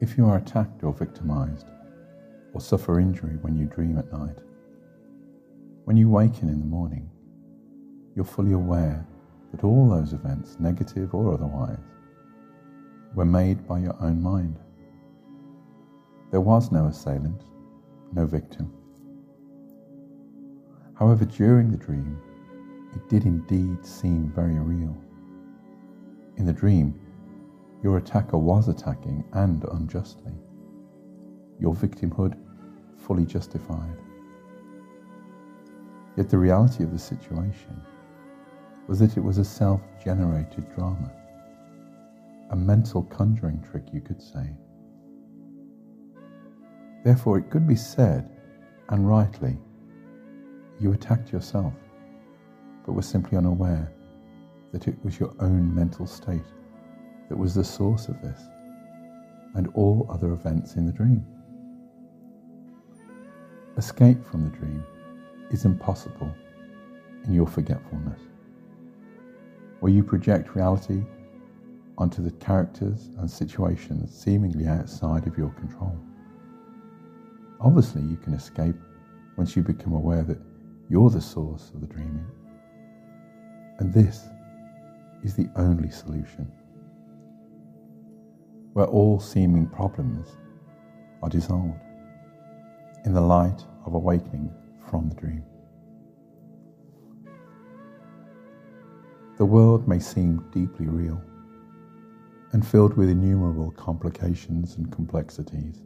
If you are attacked or victimized, or suffer injury when you dream at night, when you waken in the morning, you're fully aware that all those events, negative or otherwise, were made by your own mind. There was no assailant, no victim. However, during the dream, it did indeed seem very real. In the dream, your attacker was attacking and unjustly. Your victimhood fully justified. Yet the reality of the situation was that it was a self generated drama, a mental conjuring trick, you could say. Therefore, it could be said, and rightly, you attacked yourself, but were simply unaware that it was your own mental state that was the source of this and all other events in the dream. Escape from the dream is impossible in your forgetfulness, where you project reality onto the characters and situations seemingly outside of your control. Obviously, you can escape once you become aware that you're the source of the dreaming. And this is the only solution, where all seeming problems are dissolved in the light of awakening from the dream. The world may seem deeply real and filled with innumerable complications and complexities,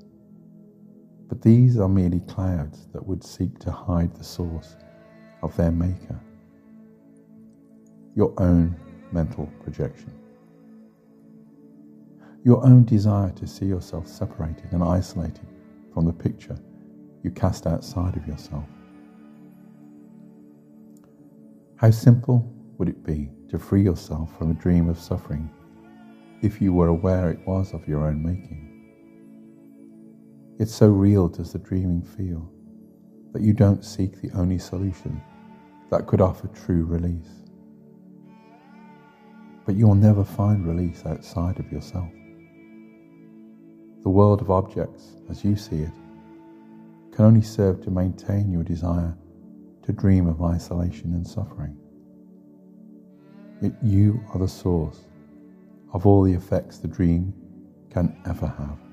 but these are merely clouds that would seek to hide the source of their maker, your own mental projection. Your own desire to see yourself separated and isolated from the picture you cast outside of yourself. How simple would it be to free yourself from a dream of suffering if you were aware it was of your own making? Yet so real does the dreaming feel that you don't seek the only solution that could offer true release. But you will never find release outside of yourself. The world of objects, as you see it, can only serve to maintain your desire to dream of isolation and suffering. Yet you are the source of all the effects the dream can ever have.